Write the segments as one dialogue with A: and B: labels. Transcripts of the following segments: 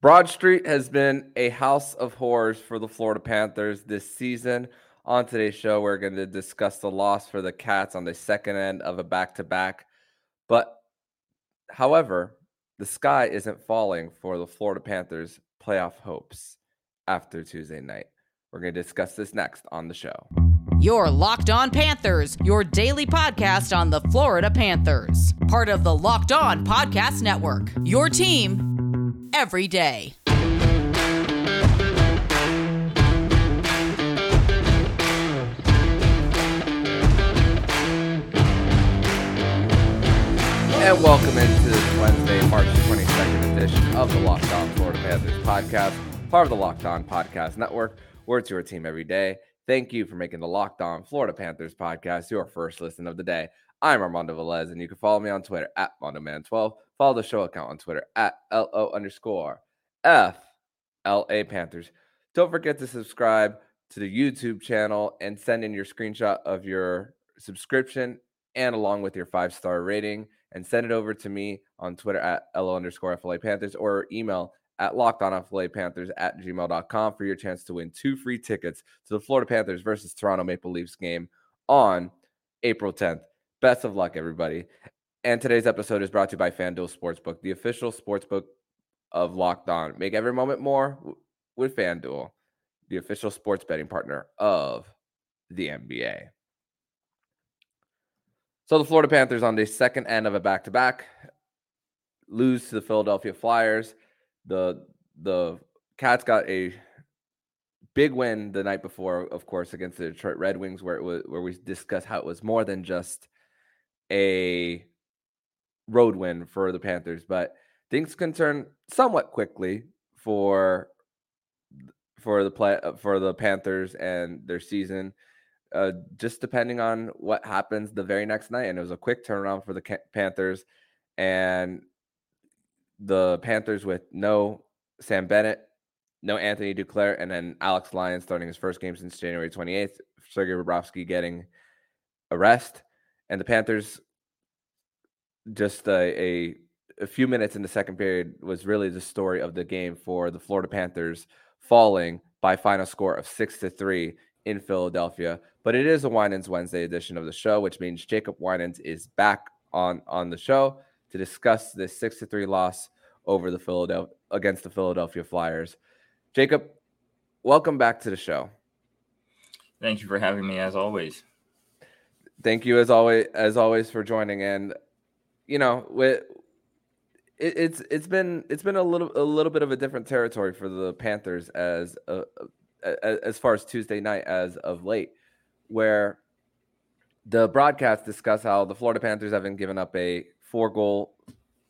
A: Broad Street has been a house of horrors for the Florida Panthers this season. On today's show, we're going to discuss the loss for the Cats on the second end of a back to back. But, however, the sky isn't falling for the Florida Panthers' playoff hopes after Tuesday night. We're going to discuss this next on the show.
B: Your Locked On Panthers, your daily podcast on the Florida Panthers, part of the Locked On Podcast Network. Your team every day.
A: And welcome into this Wednesday, March 22nd edition of the Locked On Florida Panthers podcast, part of the Locked On Podcast Network. We're to your team every day. Thank you for making the Locked On Florida Panthers podcast your first listen of the day. I'm Armando Velez, and you can follow me on Twitter at Mandoman12. Follow the show account on Twitter at LO underscore FLA Panthers. Don't forget to subscribe to the YouTube channel and send in your screenshot of your subscription and along with your five star rating and send it over to me on Twitter at LO underscore FLA Panthers or email at lockedonflapanthers at gmail.com for your chance to win two free tickets to the Florida Panthers versus Toronto Maple Leafs game on April 10th. Best of luck, everybody. And today's episode is brought to you by FanDuel Sportsbook, the official sportsbook of Locked On. Make every moment more with FanDuel, the official sports betting partner of the NBA. So the Florida Panthers on the second end of a back-to-back lose to the Philadelphia Flyers. The the Cats got a big win the night before, of course, against the Detroit Red Wings, where it was where we discussed how it was more than just a road win for the Panthers, but things can turn somewhat quickly for for the play uh, for the Panthers and their season. Uh, just depending on what happens the very next night, and it was a quick turnaround for the Panthers, and the Panthers with no Sam Bennett, no Anthony Duclair, and then Alex Lyon starting his first game since January 28th. Sergei Bobrovsky getting a rest, and the Panthers just a, a, a few minutes in the second period was really the story of the game for the Florida Panthers falling by final score of six to three in Philadelphia. But it is a Winans Wednesday edition of the show, which means Jacob Winans is back on on the show to discuss this six to three loss over the Philadelphia against the Philadelphia Flyers. Jacob, welcome back to the show.
C: Thank you for having me as always.
A: Thank you as always as always for joining. And you know, with it, it's it's been it's been a little a little bit of a different territory for the Panthers as uh, uh, a, as far as Tuesday night as of late, where the broadcast discuss how the Florida Panthers haven't given up a four goal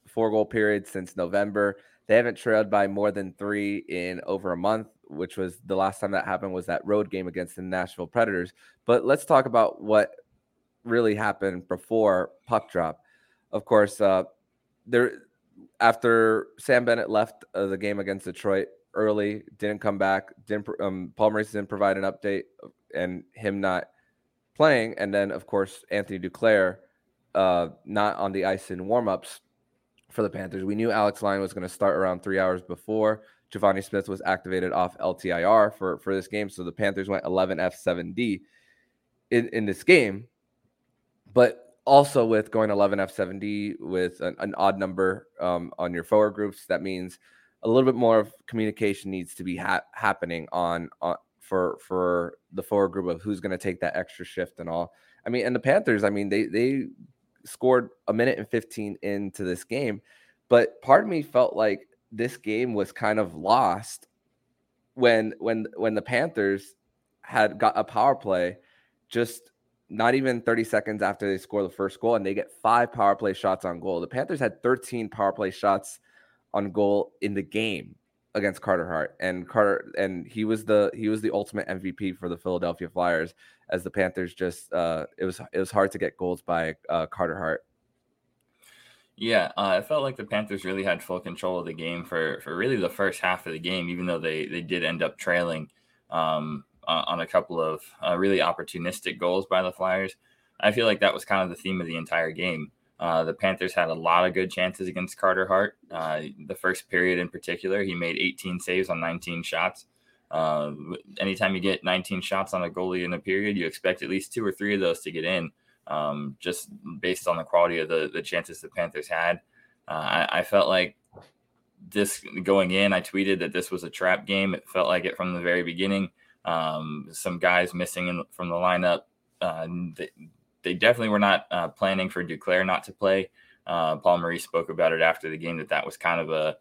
A: four goal period since November. They haven't trailed by more than three in over a month, which was the last time that happened was that road game against the Nashville Predators. But let's talk about what really happened before puck drop of course, uh, there after Sam Bennett left uh, the game against Detroit early, didn't come back. Didn't um, Paul Maurice didn't provide an update, and him not playing, and then of course Anthony Duclair uh, not on the ice in warmups for the Panthers. We knew Alex Lyon was going to start around three hours before. Givani Smith was activated off LTIR for for this game, so the Panthers went 11 F7D in in this game, but also with going 11 F7D with an, an odd number um, on your forward groups, that means a little bit more of communication needs to be ha- happening on, on for for the forward group of who's going to take that extra shift and all. I mean, and the Panthers, I mean, they they scored a minute and 15 into this game, but part of me felt like this game was kind of lost when when when the Panthers had got a power play just not even 30 seconds after they score the first goal, and they get five power play shots on goal. The Panthers had 13 power play shots on goal in the game against Carter Hart, and Carter and he was the he was the ultimate MVP for the Philadelphia Flyers. As the Panthers just uh, it was it was hard to get goals by uh, Carter Hart.
C: Yeah, uh, I felt like the Panthers really had full control of the game for for really the first half of the game, even though they they did end up trailing. Um, uh, on a couple of uh, really opportunistic goals by the Flyers. I feel like that was kind of the theme of the entire game. Uh, the Panthers had a lot of good chances against Carter Hart. Uh, the first period in particular, he made 18 saves on 19 shots. Uh, anytime you get 19 shots on a goalie in a period, you expect at least two or three of those to get in, um, just based on the quality of the, the chances the Panthers had. Uh, I, I, felt like this going in, I tweeted that this was a trap game. It felt like it from the very beginning. Um, some guys missing in, from the lineup. Uh, they, they, definitely were not uh, planning for Duclair not to play. Uh, Paul Maurice spoke about it after the game that that was kind of a,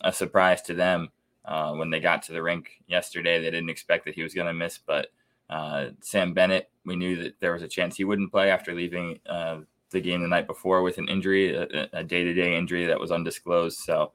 C: a surprise to them uh, when they got to the rink yesterday. They didn't expect that he was going to miss, but uh, Sam Bennett, we knew that there was a chance he wouldn't play after leaving uh, the game the night before with an injury, a day to day injury that was undisclosed. So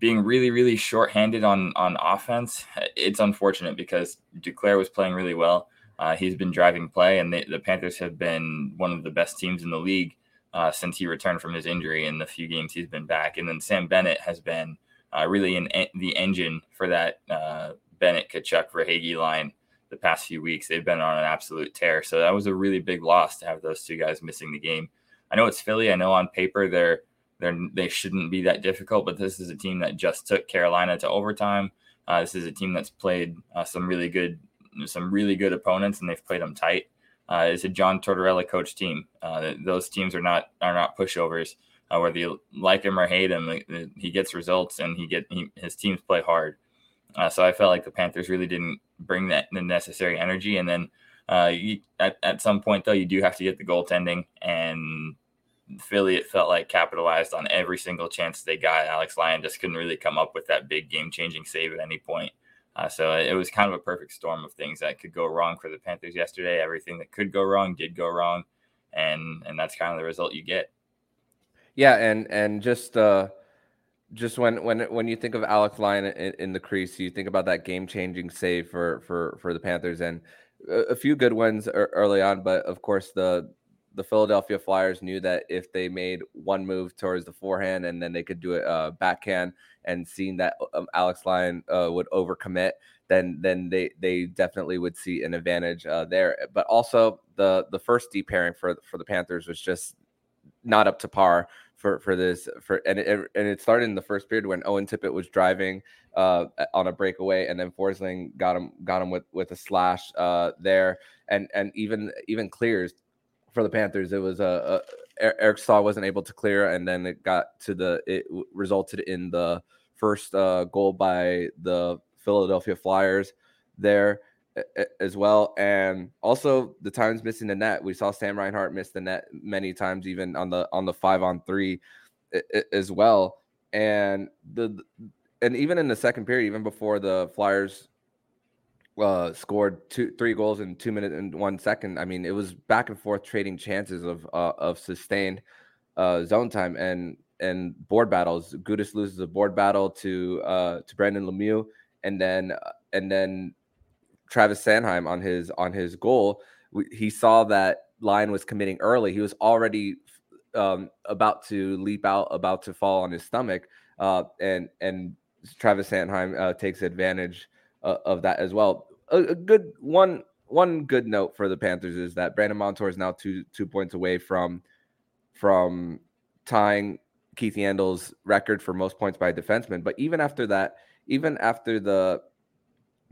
C: being really, really short-handed on on offense, it's unfortunate because Duclair was playing really well. Uh, he's been driving play, and they, the Panthers have been one of the best teams in the league uh, since he returned from his injury in the few games he's been back. And then Sam Bennett has been uh, really in, the engine for that uh, Bennett Tkachuk Verhaeghe line the past few weeks. They've been on an absolute tear. So that was a really big loss to have those two guys missing the game. I know it's Philly. I know on paper they're they're they shouldn't be that difficult, but this is a team that just took Carolina to overtime. Uh, this is a team that's played uh, some really good some really good opponents, and they've played them tight. Uh, it's a John Tortorella coach team. Uh, those teams are not are not pushovers. Uh, whether you like him or hate him, he gets results, and he get he, his teams play hard. Uh, so I felt like the Panthers really didn't bring that the necessary energy. And then you, at, at some point, though, you do have to get the goaltending. And Philly, it felt like capitalized on every single chance they got. Alex Lyon just couldn't really come up with that big game changing save at any point. Uh, so it was kind of a perfect storm of things that could go wrong for the Panthers yesterday. Everything that could go wrong did go wrong, and and that's kind of the result you get.
A: Yeah, and and just uh, just when when when you think of Alex Lyon in, in the crease, you think about that game changing save for for for the Panthers and a, a few good ones early on, but of course the the Philadelphia Flyers knew that if they made one move towards the forehand and then they could do it uh, backhand, and seeing that um, Alex Lyon uh, would overcommit, then then they they definitely would see an advantage uh, there. But also the the first D pairing for for the Panthers was just not up to par for for this for and it, and it started in the first period when Owen Tippett was driving uh, on a breakaway and then Forsling got him got him with with a slash uh, there and and even even clears for the Panthers it was a, a Eric Staal wasn't able to clear and then it got to the it resulted in the first uh, goal by the Philadelphia Flyers there as well. And also the times missing the net. We saw Sam Reinhart miss the net many times, even on the on the five on three as well. And the and even in the second period, even before the Flyers uh, scored two three goals in two minutes and one second. I mean, it was back and forth trading chances of uh, of sustained uh, zone time and and board battles. Gudas loses a board battle to uh, to Brendan Lemieux, and then and then Travis Sanheim on his on his goal, he saw that Lyon was committing early. He was already um, about to leap out, about to fall on his stomach, uh, and and Travis Sanheim uh, takes advantage uh, of that as well. A, a, good one one good note for the Panthers is that Brandon Montour is now two two points away from from tying Keith Yandle's record for most points by a defenseman. But even after that, even after the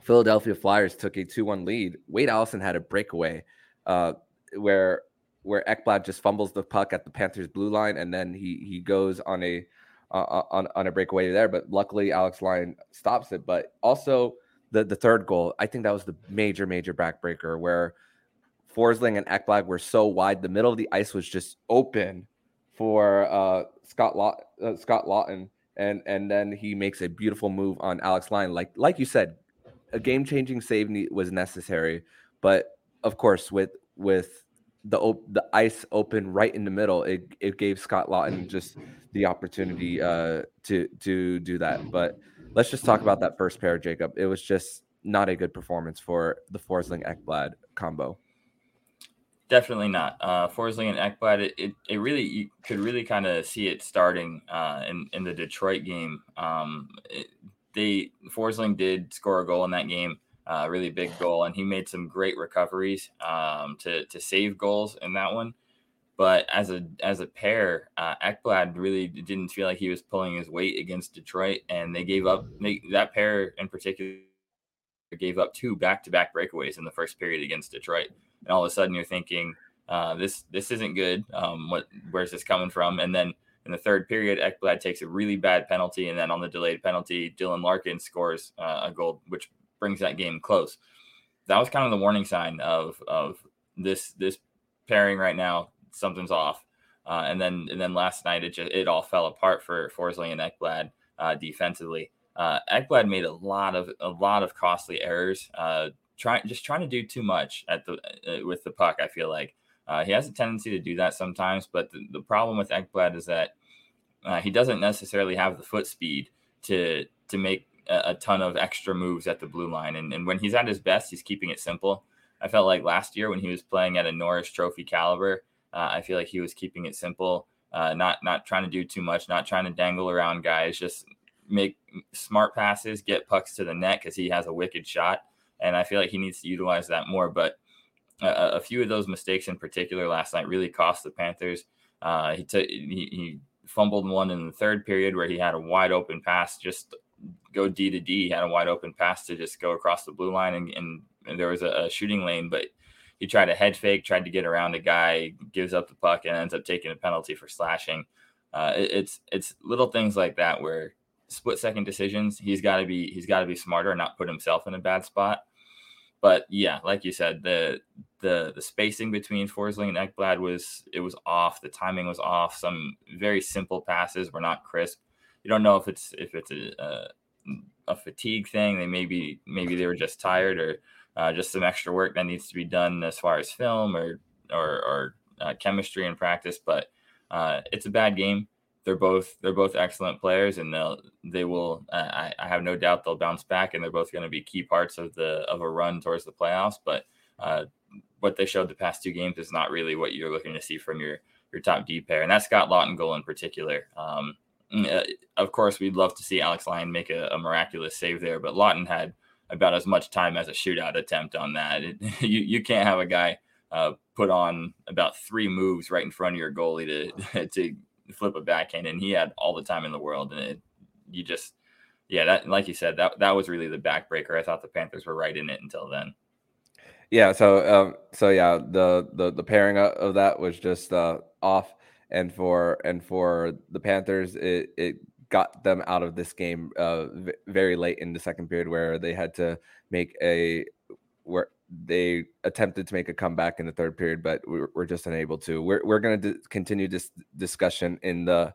A: Philadelphia Flyers took a 2-1 lead. Wade Allison had a breakaway uh, where where Ekblad just fumbles the puck at the Panthers blue line, and then he he goes on a uh, on on a breakaway there. But luckily, Alex Lyon stops it. But also the the third goal, I think that was the major major backbreaker where Forsling and Ekblad were so wide, the middle of the ice was just open for uh, Scott Law- uh, Scott Laughton, and and then he makes a beautiful move on Alex Lyon, like like you said, a game changing save was necessary, but of course with with the op- the ice open right in the middle, it it gave Scott Laughton just the opportunity uh, to to do that. But let's just talk about that first pair, Jacob. It was just not a good performance for the Forsling Ekblad combo.
C: Definitely not. Uh, Forsling and Ekblad, it, it, it, really, you could really kind of see it starting uh, in, in the Detroit game. Um, it, they Forsling did score a goal in that game, uh, really big goal, and he made some great recoveries um, to to save goals in that one. But as a as a pair, uh, Ekblad really didn't feel like he was pulling his weight against Detroit, and they gave up. They, that pair in particular gave up two back to back breakaways in the first period against Detroit, and all of a sudden you're thinking uh, this this isn't good. Um, what where's this coming from? And then in the third period, Ekblad takes a really bad penalty, and then on the delayed penalty, Dylan Larkin scores uh, a goal, which brings that game close. That was kind of the warning sign of of this this pairing right now. Something's off. Uh, and then and then last night it just it all fell apart for Forsling and Ekblad uh, defensively. Uh, Ekblad made a lot of a lot of costly errors. Uh, trying just trying to do too much at the uh, with the puck. I feel like uh, he has a tendency to do that sometimes. But the, the problem with Ekblad is that uh, he doesn't necessarily have the foot speed to to make a, a, ton of extra moves at the blue line. And, and when he's at his best, he's keeping it simple. I felt like last year when he was playing at a Norris Trophy caliber, uh, I feel like he was keeping it simple, uh, not not trying to do too much, not trying to dangle around guys, just make smart passes, get pucks to the net because he has a wicked shot. And I feel like he needs to utilize that more. But a, a few of those mistakes in particular last night really cost the Panthers. Uh, he took he, he fumbled one in the third period where he had a wide open pass, just go D to D. He had a wide open pass to just go across the blue line, and, and, and there was a, a, shooting lane, but he tried a head fake, tried to get around a guy, gives up the puck, and ends up taking a penalty for slashing. Uh, it, it's it's little things like that where split second decisions. He's got to be he's got to be smarter and not put himself in a bad spot. But yeah, like you said, the the the spacing between Forsling and Ekblad was it was off. The timing was off. Some very simple passes were not crisp. You don't know if it's if it's a a, a fatigue thing. They maybe maybe they were just tired or uh, just some extra work that needs to be done as far as film or or, or uh, chemistry and practice. But uh, it's a bad game they're both they're both excellent players, and they'll they will. Uh, I, I have no doubt they'll bounce back, and they're both going to be key parts of the of a run towards the playoffs. But uh, what they showed the past two games is not really what you're looking to see from your your top D pair, and that's Scott Laughton goal in particular. Um, mm, uh, of course, we'd love to see Alex Lyon make a, a, miraculous save there, but Laughton had about as much time as a shootout attempt on that. It, you you can't have a guy uh, put on about three moves right in front of your goalie to to flip a backhand, and he had all the time in the world. And it, you just, yeah, that like you said, that that was really the backbreaker. I thought the Panthers were right in it until then.
A: Yeah. So, um, so yeah, the the the pairing of that was just uh, off, and for and for the Panthers, it it got them out of this game uh, v- very late in the second period, where they had to make a where they attempted to make a comeback in the third period, but we're, we're just unable to. We're we're going to d- continue this discussion in the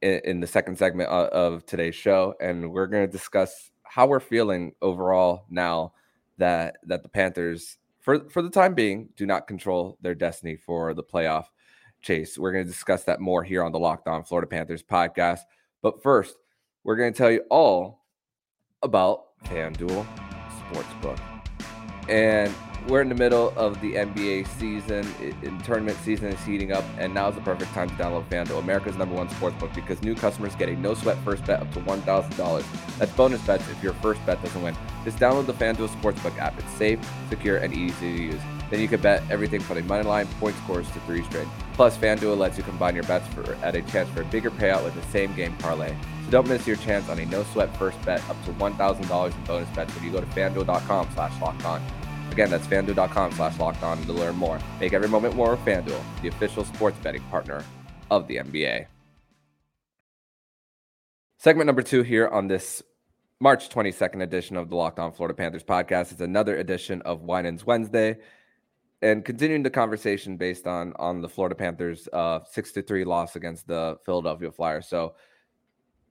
A: in, in the second segment of, of, today's show, and we're going to discuss how we're feeling overall now that that the Panthers, for for the time being, do not control their destiny for the playoff chase. We're going to discuss that more here on the Locked On Florida Panthers podcast. But first, we're going to tell you all about FanDuel Sportsbook and we're in the middle of the NBA season. In tournament season is heating up, and now is the perfect time to download FanDuel, America's number one sportsbook, because new customers get a no sweat first bet up to one thousand dollars. That's bonus bets if your first bet doesn't win. Just download the FanDuel Sportsbook app. It's safe, secure, and easy to use. Then you can bet everything from a money line, point scores to three straight. Plus, FanDuel lets you combine your bets for at a chance for a bigger payout with the same game parlay. So don't miss your chance on a no sweat first bet up to one thousand dollars in bonus bets when you go to FanDuel.com/slash locked on. Again, that's fanduel.com slash locked on to learn more. Make every moment more with FanDuel, the official sports betting partner of the NBA. Segment number two here on this March 22nd edition of the Locked On Florida Panthers podcast is another edition of Wine Winans Wednesday. And continuing the conversation based on on the Florida Panthers uh, six to three loss against the Philadelphia Flyers. So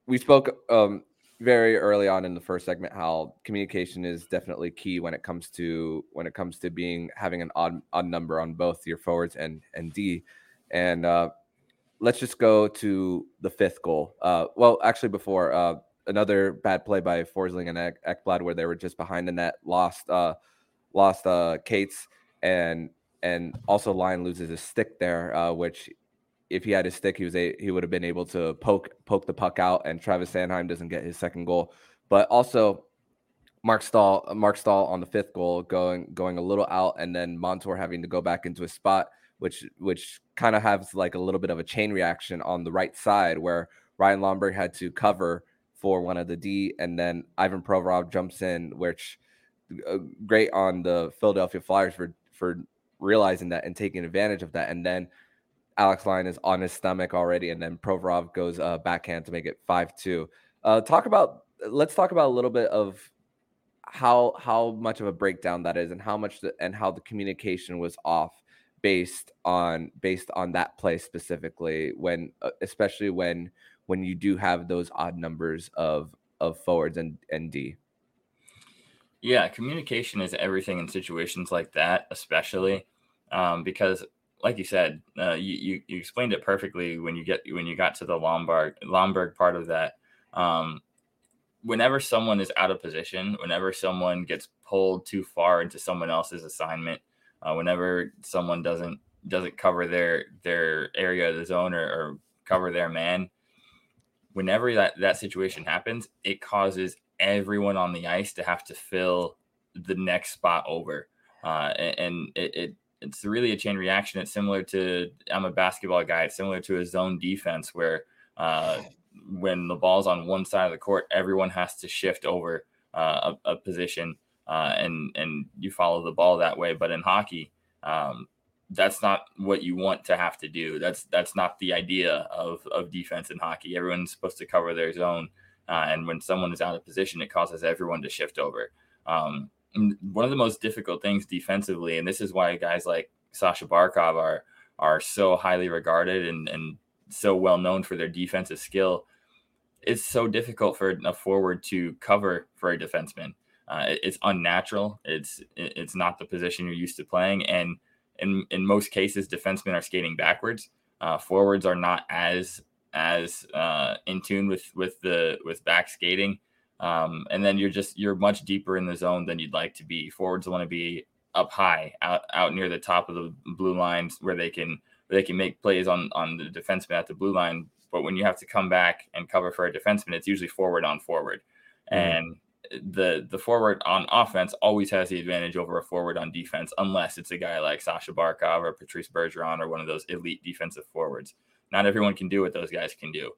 A: we spoke um, very early on in the first segment how communication is definitely key when it comes to when it comes to being having an odd odd number on both your forwards and and D. And uh, let's just go to the fifth goal. Uh, well, actually, before uh, another bad play by Forsling and Ekblad where they were just behind the net, lost uh, lost uh, Cates and and also Lyon loses his stick there, uh, which if he had his stick, he was a he would have been able to poke poke the puck out, and Travis Sanheim doesn't get his second goal. But also, Mark Staal Marc Staal on the fifth goal going going a little out, and then Montour having to go back into his spot which which kind of has like a little bit of a chain reaction on the right side where Ryan Lomberg had to cover for one of the D, and then Ivan Provorov jumps in, which uh, great on the Philadelphia Flyers for for realizing that and taking advantage of that, and then Alex Lyon is on his stomach already, and then Provorov goes uh, backhand to make it five two. Uh, talk about let's talk about a little bit of how how much of a breakdown that is, and how much the, and how the communication was off based on based on that play specifically when uh, especially when when you do have those odd numbers of of forwards and and D.
C: Yeah, communication is everything in situations like that, especially um, because like you said, uh, you, you, you explained it perfectly when you get when you got to the Lombard Lomberg part of that. Um, whenever someone is out of position, whenever someone gets pulled too far into someone else's assignment, uh, whenever someone doesn't doesn't cover their their area of the zone or, or cover their man, whenever that that situation happens, it causes everyone on the ice to have to fill the next spot over, uh, and, it, it it's really a chain reaction. It's similar to I'm a basketball guy. It's similar to a zone defense where uh, when the ball's on one side of the court, everyone has to shift over uh, a, a, position uh, and and you follow the ball that way. But in hockey, um, that's not what you want to have to do. That's that's not the idea of of defense in hockey. Everyone's supposed to cover their zone, uh, and when someone is out of position, it causes everyone to shift over. Um, one of the most difficult things defensively, and this is why guys like Sasha Barkov are are so highly regarded and, and so well known for their defensive skill. It's so difficult for a forward to cover for a defenseman. Uh, it's unnatural. It's it's not the position you're used to playing, and in in most cases, defensemen are skating backwards. Uh, forwards are not as as uh, in tune with with the with back skating. Um, and then you're just you're much deeper in the zone than you'd like to be. Forwards want to be up high, out out near the top of the blue lines where they can where they can make plays on on the defenseman at the blue line. But when you have to come back and cover for a defenseman, it's usually forward on forward, mm-hmm. and the the forward on offense always has the advantage over a forward on defense, unless it's a guy like Sasha Barkov or Patrice Bergeron or one of those elite defensive forwards. Not everyone can do what those guys can do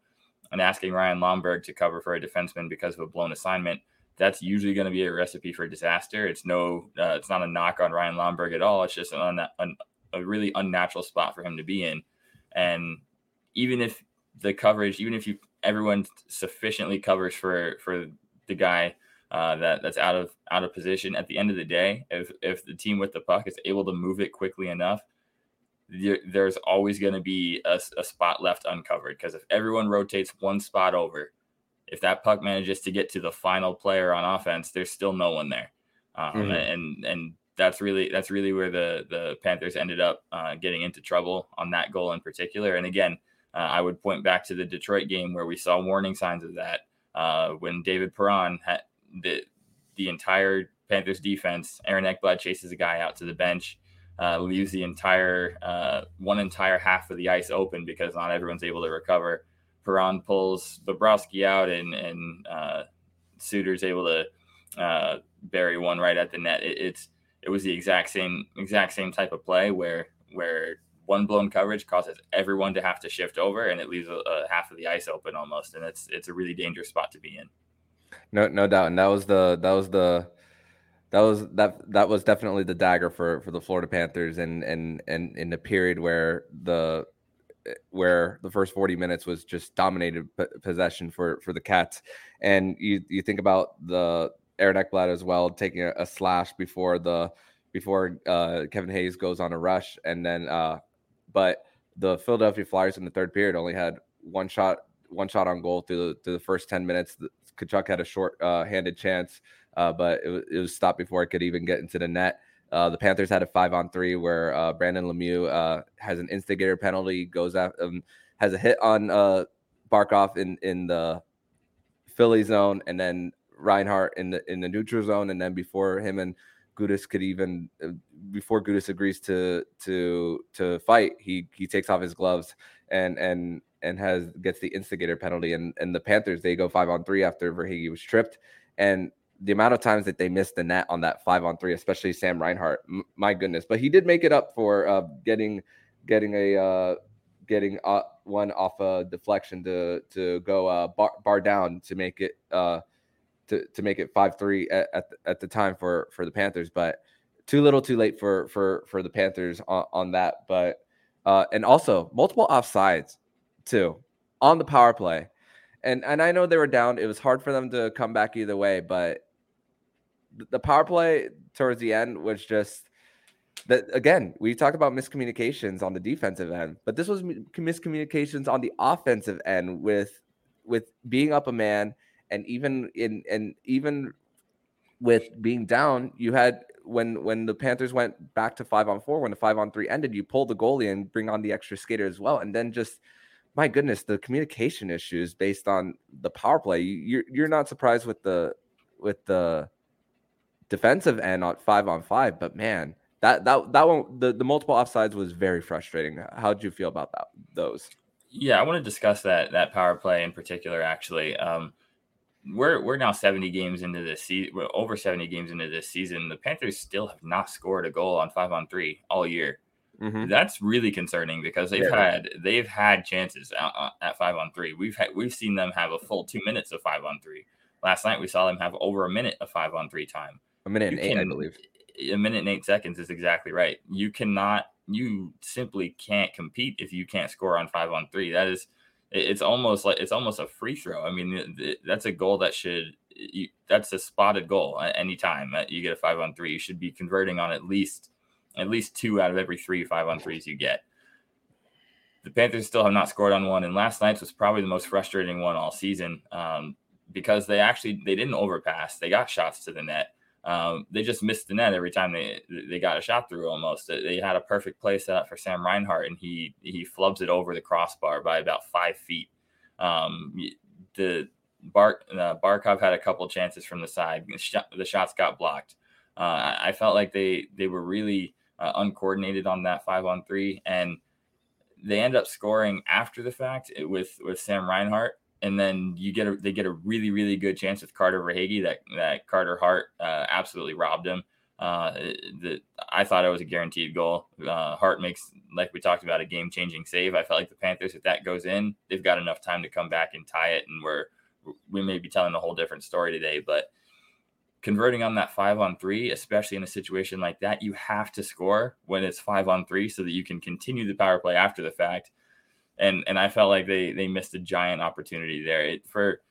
C: and asking Ryan Lomberg to cover for a defenseman because of a blown assignment, that's usually going to be a recipe for disaster. It's no, uh, it's not a knock on Ryan Lomberg at all. It's just an, un, a really unnatural spot for him to be in. And even if the coverage, even if you everyone sufficiently covers for for the guy uh, that that's out of out of position, at the end of the day, if if the team with the puck is able to move it quickly enough, there's always going to be a, a, spot left uncovered because if everyone rotates one spot over, if that puck manages to get to the final player on offense, there's still no one there, um, mm-hmm. and and that's really that's really where the the Panthers ended up uh, getting into trouble on that goal in particular. And again, uh, I would point back to the Detroit game where we saw warning signs of that uh, when David Perron had the the entire Panthers defense. Aaron Ekblad chases a guy out to the bench uh, leaves the entire uh, one entire half of the ice open because not everyone's able to recover. Perron pulls Bobrovsky out, and and uh, Suter's able to uh, bury one right at the net. It, it's it was the exact same exact same type of play where where one blown coverage causes everyone to have to shift over, and it leaves a, a half of the ice open almost, and it's it's a really dangerous spot to be in.
A: No, no doubt, and that was the that was the that was that that was definitely the dagger for for the Florida Panthers and and and in the period where the where the first 40 minutes was just dominated possession for for the Cats. And you you think about the Aaron Ekblad as well taking a, a slash before the before uh, Kevin Hayes goes on a rush. And then uh, but the Philadelphia Flyers in the third period only had one shot one shot on goal through the, through the first 10 minutes. Tkachuk had a short uh, handed chance uh, but it, it, was stopped before it could even get into the net. Uh, the Panthers had a five on three where uh, Brendan Lemieux uh, has an instigator penalty, goes after, um, has a hit on uh, in in the Philly zone, and then Reinhart in the in the neutral zone, and then before him and Gudas could even uh, before Gudas agrees to to to fight, he he takes off his gloves and and and has gets the instigator penalty, and and the Panthers they go five on three after Verhaeghe was tripped, and the amount of times that they missed the net on that five on three, especially Sam Reinhart, m- my goodness. But he did make it up for uh, getting getting a uh, getting uh, one off a deflection to to go uh, bar, bar down to make it uh, to to make it five three at at the, at the time for for the Panthers, but too little, too late for for for the Panthers on, on that. But uh, and also multiple offsides too on the power play, and and I know they were down. It was hard for them to come back either way, but the power play towards the end was just that again we talked about miscommunications on the defensive end but this was miscommunications on the offensive end with with being up a man and even in and even with being down you had when when the panthers went back to five on four when the five on three ended you pull the goalie and bring on the extra skater as well. And then just my goodness the communication issues based on the power play. You're you're not surprised with the with the defensive end on five on five but man that that that one the, the multiple offsides was very frustrating. How did you feel about that those?
C: Yeah, I want to discuss that that power play in particular. Actually, um, we're we're now seventy games into this season. We're over seventy games into this season. The Panthers still have not scored a goal on five on three all year. Mm-hmm. That's really concerning because they've yeah. had they've had chances at, at five on three. We've had we've seen them have a full two minutes of five on three. Last night we saw them have over a minute of five on three time.
A: A minute and eight, I believe
C: a minute and eight seconds is exactly right. You cannot, you simply can't compete if you can't score on five on three. That is, it's almost like it's almost a free throw. I mean, that's a goal that should, you, that's a spotted goal at any time that you get a five on three. You should be converting on at least, at least two out of every three five on threes you get. The Panthers still have not scored on one, and last night's was probably the most frustrating one all season um, because they actually they didn't overpass. They got shots to the net um, they just missed the net every time they they got a shot through. Almost they had a perfect play set up for Sam Reinhart, and he he flubs it over the crossbar by about five feet. Um, the Bar uh, Barkov had a couple chances from the side. The shots got blocked. Uh, I felt like they they were really uh, uncoordinated on that five on three, and they end up scoring after the fact with with Sam Reinhart and then you get a they get a really really good chance with Carter Verhaeghe that that Carter Hart uh, absolutely robbed him. Uh, the, I thought it was a guaranteed goal. Uh, Hart makes like we talked about a game changing save. I felt like the Panthers if that goes in, they've got enough time to come back and tie it, and we're we may be telling a whole different story today, but. Converting on that five on three, especially in a situation like that, you have to score when it's five on three so that you can continue the power play after the fact and and I felt like they they missed a giant opportunity there. It for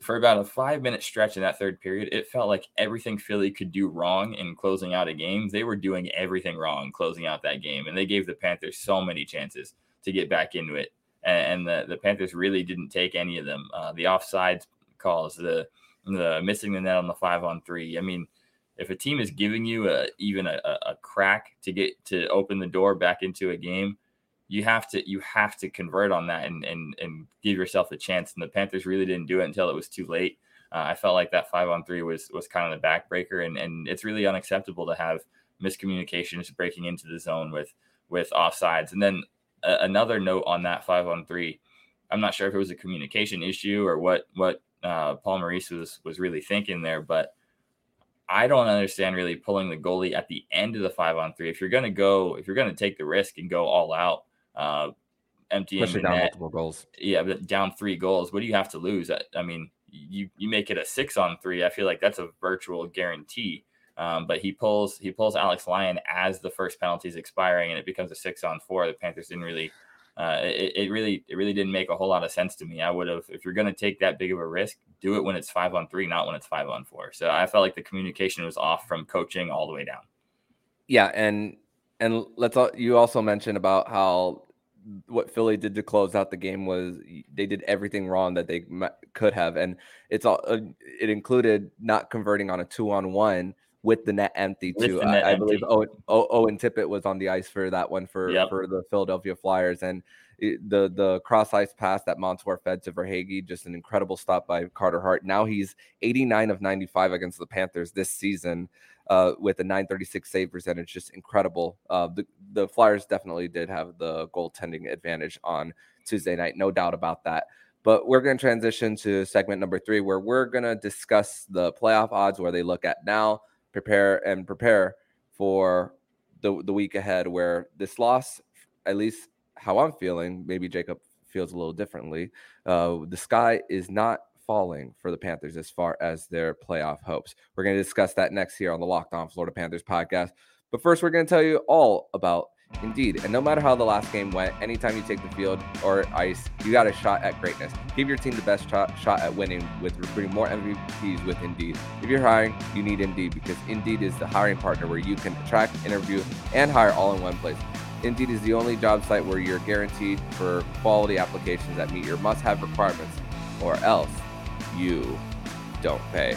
C: for about a five minute stretch in that third period, it felt like everything Philly could do wrong in closing out a game, they were doing everything wrong closing out that game, and they gave the Panthers so many chances to get back into it, and, and the the Panthers really didn't take any of them. Uh, the offsides calls, the the missing the net on the five on three. I mean, if a team is giving you a even a, a crack to get to open the door back into a game, you have to you have to convert on that and and and give yourself a chance. And the Panthers really didn't do it until it was too late. Uh, I felt like that five on three was was kind of the backbreaker, and and it's really unacceptable to have miscommunications breaking into the zone with with offsides. And then another note on that five on three, I'm not sure if it was a communication issue or what what uh, Paul Maurice was was really thinking there, but I don't understand really pulling the goalie at the end of the five on three. If you're to go, if you're going to take the risk and go all out, uh, emptying Especially down net. multiple goals. Yeah, but down three goals. What do you have to lose? I, I, mean, you you make it a six on three. I feel like that's a virtual guarantee. Um, but he pulls he pulls Alex Lyon as the first penalty is expiring, and it becomes a six on four. The Panthers didn't really. Uh, it, it really it really didn't make a whole lot of sense to me. I would have if you're going to take that big of a risk, do it when it's five on three, not when it's five on four. So I felt like the communication was off from coaching all the way down.
A: Yeah, and and let's you also mentioned about how what Philly did to close out the game was they did everything wrong that they could have, and it's all uh, it included not converting on a two on one with the net empty too. Net I, I, believe Owen, Owen Tippett was on the ice for that one for yep. for the Philadelphia Flyers, and the the cross ice pass that Montour fed to Verhaeghe, just an incredible stop by Carter Hart. Now he's 89 of 95 against the Panthers this season uh, with a 936 save percentage, just incredible. Uh, the the Flyers definitely did have the goaltending advantage on Tuesday night, no doubt about that. But we're going to transition to segment number three, where we're going to discuss the playoff odds, where they look at now, prepare and prepare for the the week ahead. Where this loss at least how I'm feeling, maybe Jacob feels a little differently. Uh, the sky is not falling for the Panthers as far as their playoff hopes. We're going to discuss that next here on the Locked On Florida Panthers podcast. But first, we're going to tell you all about Indeed. And no matter how the last game went, anytime you take the field or ice, you got a shot at greatness. Give your team the best shot, shot at winning with recruiting more MVPs with Indeed. If you're hiring, you need Indeed because Indeed is the hiring partner where you can attract, interview, and hire all in one place. Indeed is the only job site where you're guaranteed for quality applications that meet your must have requirements, or else you don't pay.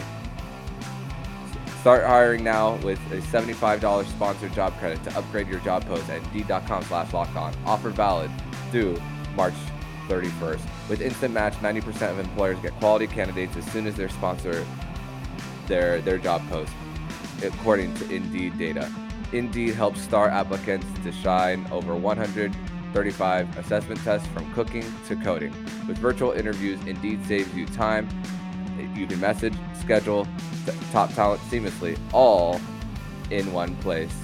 A: Start hiring now with a $75 sponsored job credit to upgrade your job post at indeed.com slash locked on. Offer valid through March 31st. With Instant Match, 90% of employers get quality candidates as soon as they sponsor their, their job post, according to Indeed data. Indeed helps star applicants to shine over 135 assessment tests from cooking to coding. With virtual interviews, Indeed saves you time. You can message, schedule, top talent seamlessly, all in one place.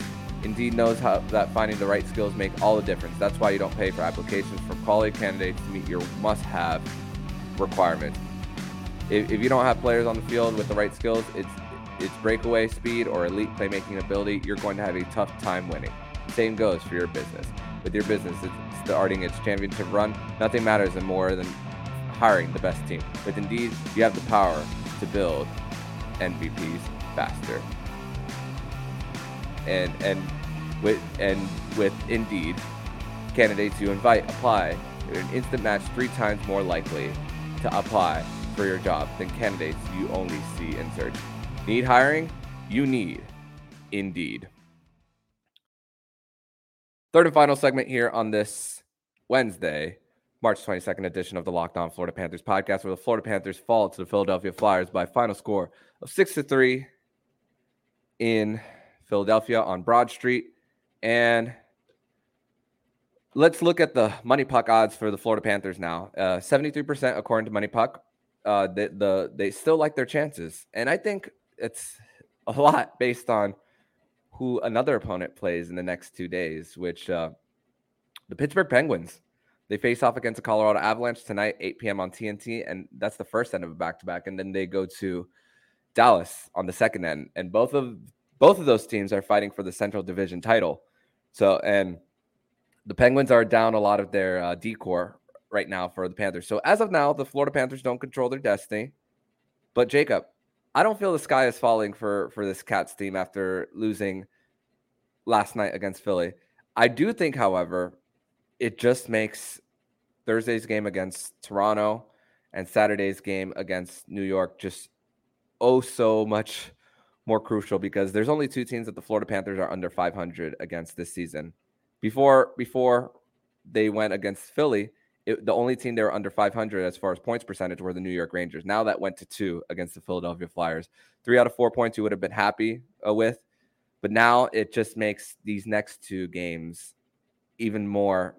A: Indeed knows how that finding the right skills make all the difference. That's why you don't pay for applications from quality candidates to meet your must-have requirements. If, if you don't have players on the field with the right skills, it's it's breakaway speed or elite playmaking ability, you're going to have a tough time winning. Same goes for your business. With your business it's starting its championship run, nothing matters more than hiring the best team. With Indeed, you have the power to build MVPs faster. And and with and with Indeed, candidates you invite apply an instant match three times more likely to apply for your job than candidates you only see in search. Need hiring? You need Indeed. Third and final segment here on this Wednesday, March 22nd edition of the Locked On Florida Panthers podcast, where the Florida Panthers fall to the Philadelphia Flyers by final score of six to three in Philadelphia on Broad Street. And let's look at the MoneyPuck odds for the Florida Panthers now. Uh, 73% according to MoneyPuck. Uh, the, the they still like their chances, and I think it's a lot based on who another opponent plays in the next two days. Which uh, the Pittsburgh Penguins they face off against the Colorado Avalanche tonight, 8 p.m. on TNT, and that's the first end of a back to back, and then they go to Dallas on the second end, and both of both of those teams are fighting for the Central Division title. So, and the Penguins are down a lot of their uh, D corps right now for the Panthers. So, as of now, the Florida Panthers don't control their destiny. But Jacob, I don't feel the sky is falling for for this Cats team after losing last night against Philly. I do think, however, it just makes Thursday's game against Toronto and Saturday's game against New York just oh so much more crucial because there's only two teams that the Florida Panthers are under 500 against this season. Before before they went against Philly, it, the only team they were under 500 as far as points percentage were the New York Rangers. Now that went to two against the Philadelphia Flyers. Three out of four points you would have been happy uh, with, but now it just makes these next two games even more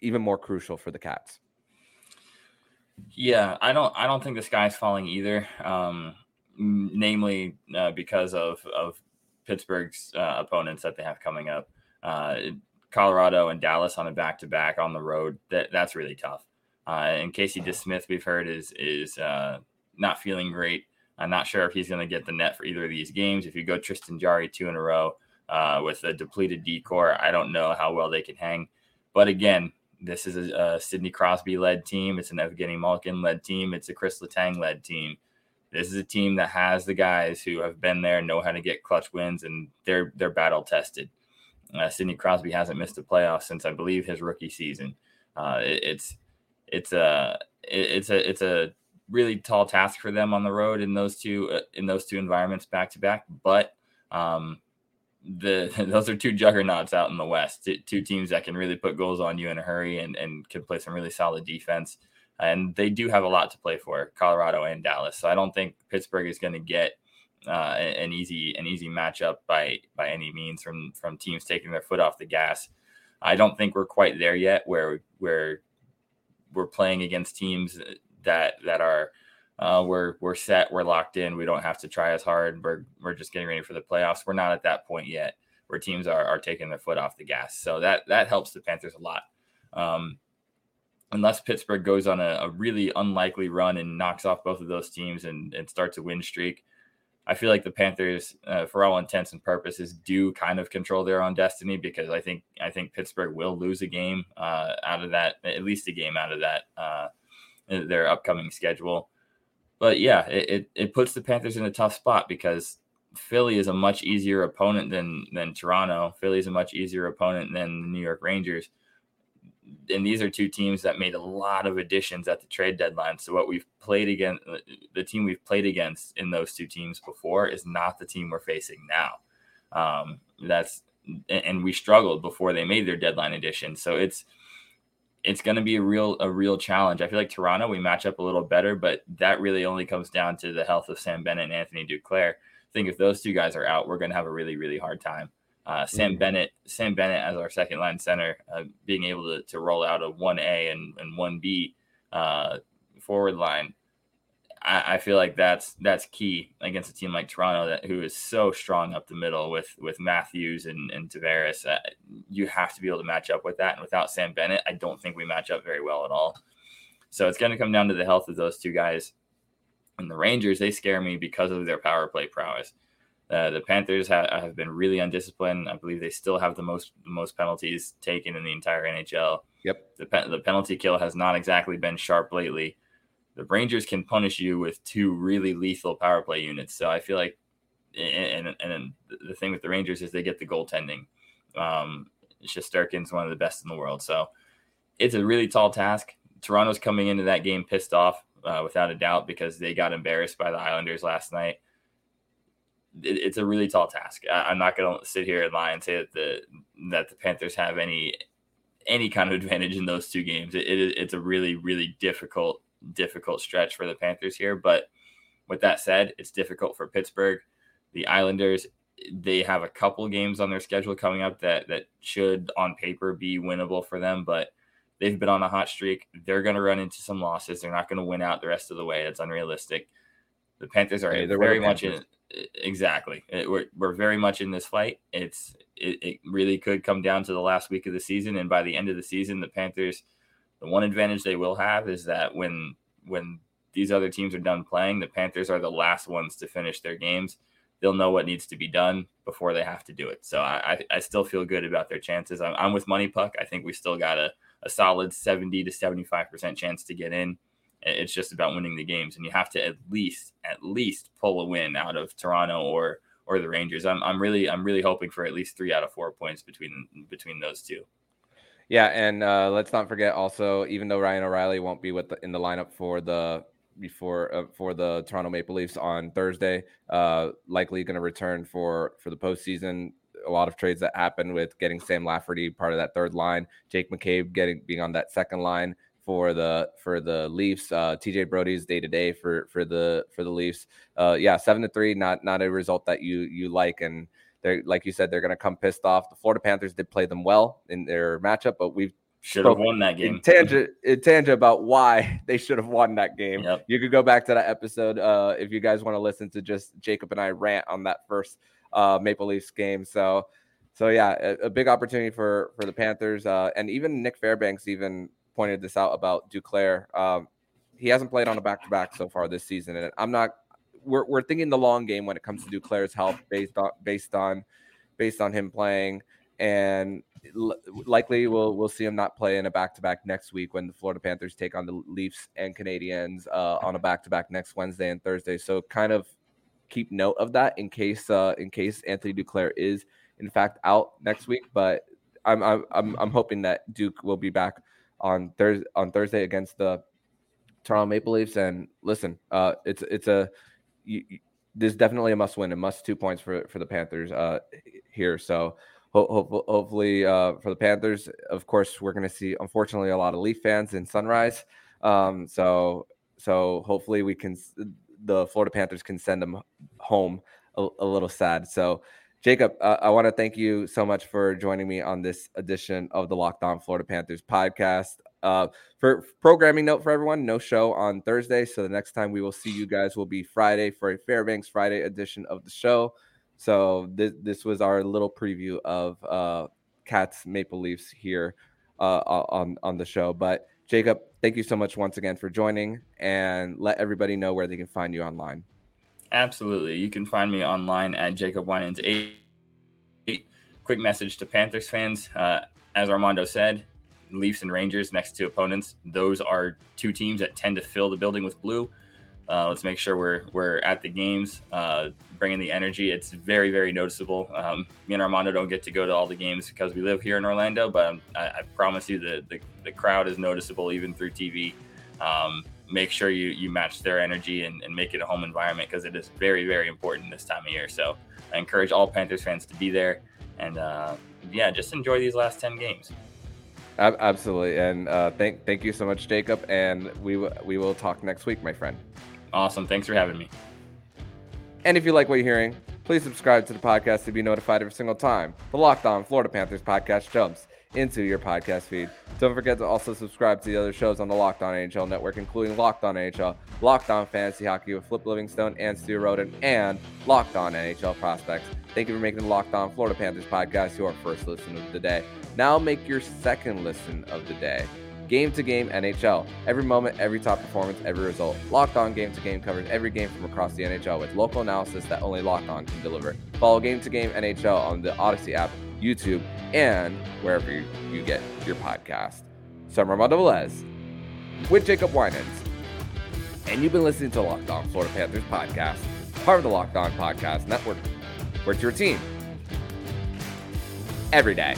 A: even more crucial for the Cats.
C: Yeah, I don't I don't think the sky's falling either. Um, namely uh, because of of Pittsburgh's uh, opponents that they have coming up. Uh, Colorado and Dallas on a back to back on the road. That that's really tough. Uh, and Casey DeSmith, we've heard is is uh, not feeling great. I'm not sure if he's going to get the net for either of these games. If you go Tristan Jarry two in a row uh, with a depleted D corps, I don't know how well they can hang. But again, this is a, a Sidney Crosby led team. It's an Evgeny Malkin led team. It's a Chris Letang led team. This is a team that has the guys who have been there, know how to get clutch wins, and they're they're battle tested. Uh, Sidney Crosby hasn't missed a playoff since I believe his rookie season. Uh, it, it's it's a it's a it's a really tall task for them on the road in those two uh, in those two environments back to back. But um, the those are two juggernauts out in the West, two teams that can really put goals on you in a hurry and and can play some really solid defense. And they do have a lot to play for, Colorado and Dallas. So I don't think Pittsburgh is going to get uh, an easy an easy matchup by by any means from from teams taking their foot off the gas. I don't think we're quite there yet where where we're playing against teams that that are uh, we're we're set, we're locked in. We don't have to try as hard. We're we're just getting ready for the playoffs. We're not at that point yet. where teams are are taking their foot off the gas. So that that helps the Panthers a lot. Um, unless Pittsburgh goes on a, a, really unlikely run and knocks off both of those teams and, and starts a win streak, I feel like the Panthers, uh, for all intents and purposes, do kind of control their own destiny because I think I think Pittsburgh will lose a game uh, out of that, at least a game out of that uh, their upcoming schedule. But yeah, it, it, it puts the Panthers in a tough spot because Philly is a much easier opponent than than Toronto. Philly is a much easier opponent than the New York Rangers and these are two teams that made a lot of additions at the trade deadline. So what we've played against, the team we've played against in those two teams before is not the team we're facing now. Um, that's and we struggled before they made their deadline addition. So it's it's going to be a real a real challenge. I feel like Toronto we match up a little better, but that really only comes down to the health of Sam Bennett and Anthony Duclair. I think if those two guys are out, we're going to have a really really hard time. Uh, Sam mm-hmm. Bennett, Sam Bennett as our second line center, uh, being able to, to roll out a one A and and one B uh, forward line, I, I, feel like that's that's key against a team like Toronto that who is so strong up the middle with with Matthews and and Tavares. Uh, you have to be able to match up with that, and without Sam Bennett, I don't think we match up very well at all. So it's going to come down to the health of those two guys. And the Rangers, they scare me because of their power play prowess. Uh, the Panthers ha- have been really undisciplined. I believe they still have the most the most penalties taken in the entire NHL.
A: Yep.
C: The, pe- the penalty kill has not exactly been sharp lately. The Rangers can punish you with two really lethal power play units. So I feel like, and, and, and the thing with the Rangers is they get the goaltending. Um, Shesterkin's one of the best in the world. So it's a really tall task. Toronto's coming into that game pissed off, uh, without a doubt, because they got embarrassed by the Islanders last night it, it's a really tall task. I, am not going to sit here and lie and say that the that the Panthers have any any kind of advantage in those two games. It, it, it's a really really difficult difficult stretch for the Panthers here. But with that said, it's difficult for Pittsburgh. The Islanders they have a couple games on their schedule coming up that that should on paper be winnable for them, but they've been on a hot streak. They're going to run into some losses. They're not going to win out the rest of the way. That's unrealistic. The Panthers are hey, very much in exactly. It, we're we're very much in this fight. It's it, it really could come down to the last week of the season, and by the end of the season, the Panthers. The one advantage they will have is that when when these other teams are done playing, the Panthers are the last ones to finish their games. They'll know what needs to be done before they have to do it. So I, I, I still feel good about their chances. I'm, I'm with MoneyPuck. I think we still got a, a solid 70 to 75% chance to get in. It's just about winning the games, and you have to at least at least pull a win out of Toronto or or the Rangers. I'm I'm really I'm really hoping for at least three out of four points between between those two.
A: Yeah, and uh, let's not forget also, even though Ryan O'Reilly won't be with the, in the lineup for the before uh, for the Toronto Maple Leafs on Thursday, uh, likely going to return for for the postseason. A lot of trades that happened with getting Sam Lafferty part of that third line, Jake McCabe getting being on that second line for the for the Leafs. Uh, TJ Brodie's day to day for for the for the Leafs. Uh, yeah, seven to three, not not a result that you you like, and they're like you said, they're going to come pissed off. The Florida Panthers did play them well in their matchup, but we've
C: should have won that game.
A: In tangent, in tangent about why they should have won that game.
C: Yep.
A: You could go back to that episode uh, if you guys want to listen to just Jacob and I rant on that first uh, Maple Leafs game. So, so yeah, a, a big opportunity for for the Panthers, uh, and even Nick Fairbanks even pointed this out about Duclair. Um, he hasn't played on a back to back so far this season, and I'm not. We're, we're thinking the long game when it comes to Duclair's health, based on based on based on him playing, and l- likely we'll we'll see him not play in a back to back next week when the Florida Panthers take on the Leafs and Canadiens uh, on a back to back next Wednesday and Thursday. So kind of keep note of that in case uh, in case Anthony Duclair is in fact out next week. But I'm I'm I'm hoping that Duke will be back on Thursday on Thursday against the Toronto Maple Leafs. And listen, uh, it's it's a you, this definitely a must win, a must two points for for the Panthers uh, here. So ho- ho- hopefully uh, for the Panthers, of course, we're going to see unfortunately a lot of Leaf fans in Sunrise. Um, so so hopefully we can the Florida Panthers can send them home a, a little sad. So Jacob, uh, I want to thank you so much for joining me on this edition of the Locked On Florida Panthers podcast. Uh, for programming note for everyone, no show on Thursday. So the next time we will see you guys will be Friday for a Fairbanks Friday edition of the show. So this this was our little preview of uh, Cats Maple Leafs here uh, on on the show. But Jacob, thank you so much once again for joining, and let everybody know where they can find you online.
C: Absolutely, you can find me online at Jacob Winans eight. Quick message to Panthers fans: uh, as Armando said, Leafs and Rangers next to opponents. Those are two teams that tend to fill the building with blue. Uh, let's make sure we're we're at the games, uh, bringing the energy. It's very very noticeable. Um, me and Armando don't get to go to all the games because we live here in Orlando, but I, I promise you the, the, the crowd is noticeable even through TV. Um, make sure you you match their energy and, and make it a home environment because it is very very important this time of year. So I encourage all Panthers fans to be there and uh, yeah, just enjoy these last ten games.
A: Absolutely, and uh, thank thank you so much, Jacob. And we w- we will talk next week, my friend.
C: Awesome. Thanks for having me.
A: And if you like what you're hearing, please subscribe to the podcast to be notified every single time the Locked On Florida Panthers podcast jumps into your podcast feed. Don't forget to also subscribe to the other shows on the Locked On NHL network, including Locked On NHL, Locked On Fantasy Hockey with Flip Livingstone and Stu Roden, and Locked On NHL Prospects. Thank you for making the Locked On Florida Panthers podcast your first listen of the day. Now make your second listen of the day. Game to game NHL. Every moment, every top performance, every result. Locked On Game to Game covers every game from across the NHL with local analysis that only Locked On can deliver. Follow Game to Game NHL on the Odyssey app, YouTube, and wherever you, you get your podcast. So I'm Velez with Jacob Winans. And you've been listening to Locked On Florida Panthers podcast, part of the Locked On Podcast Network. Where's your team every day.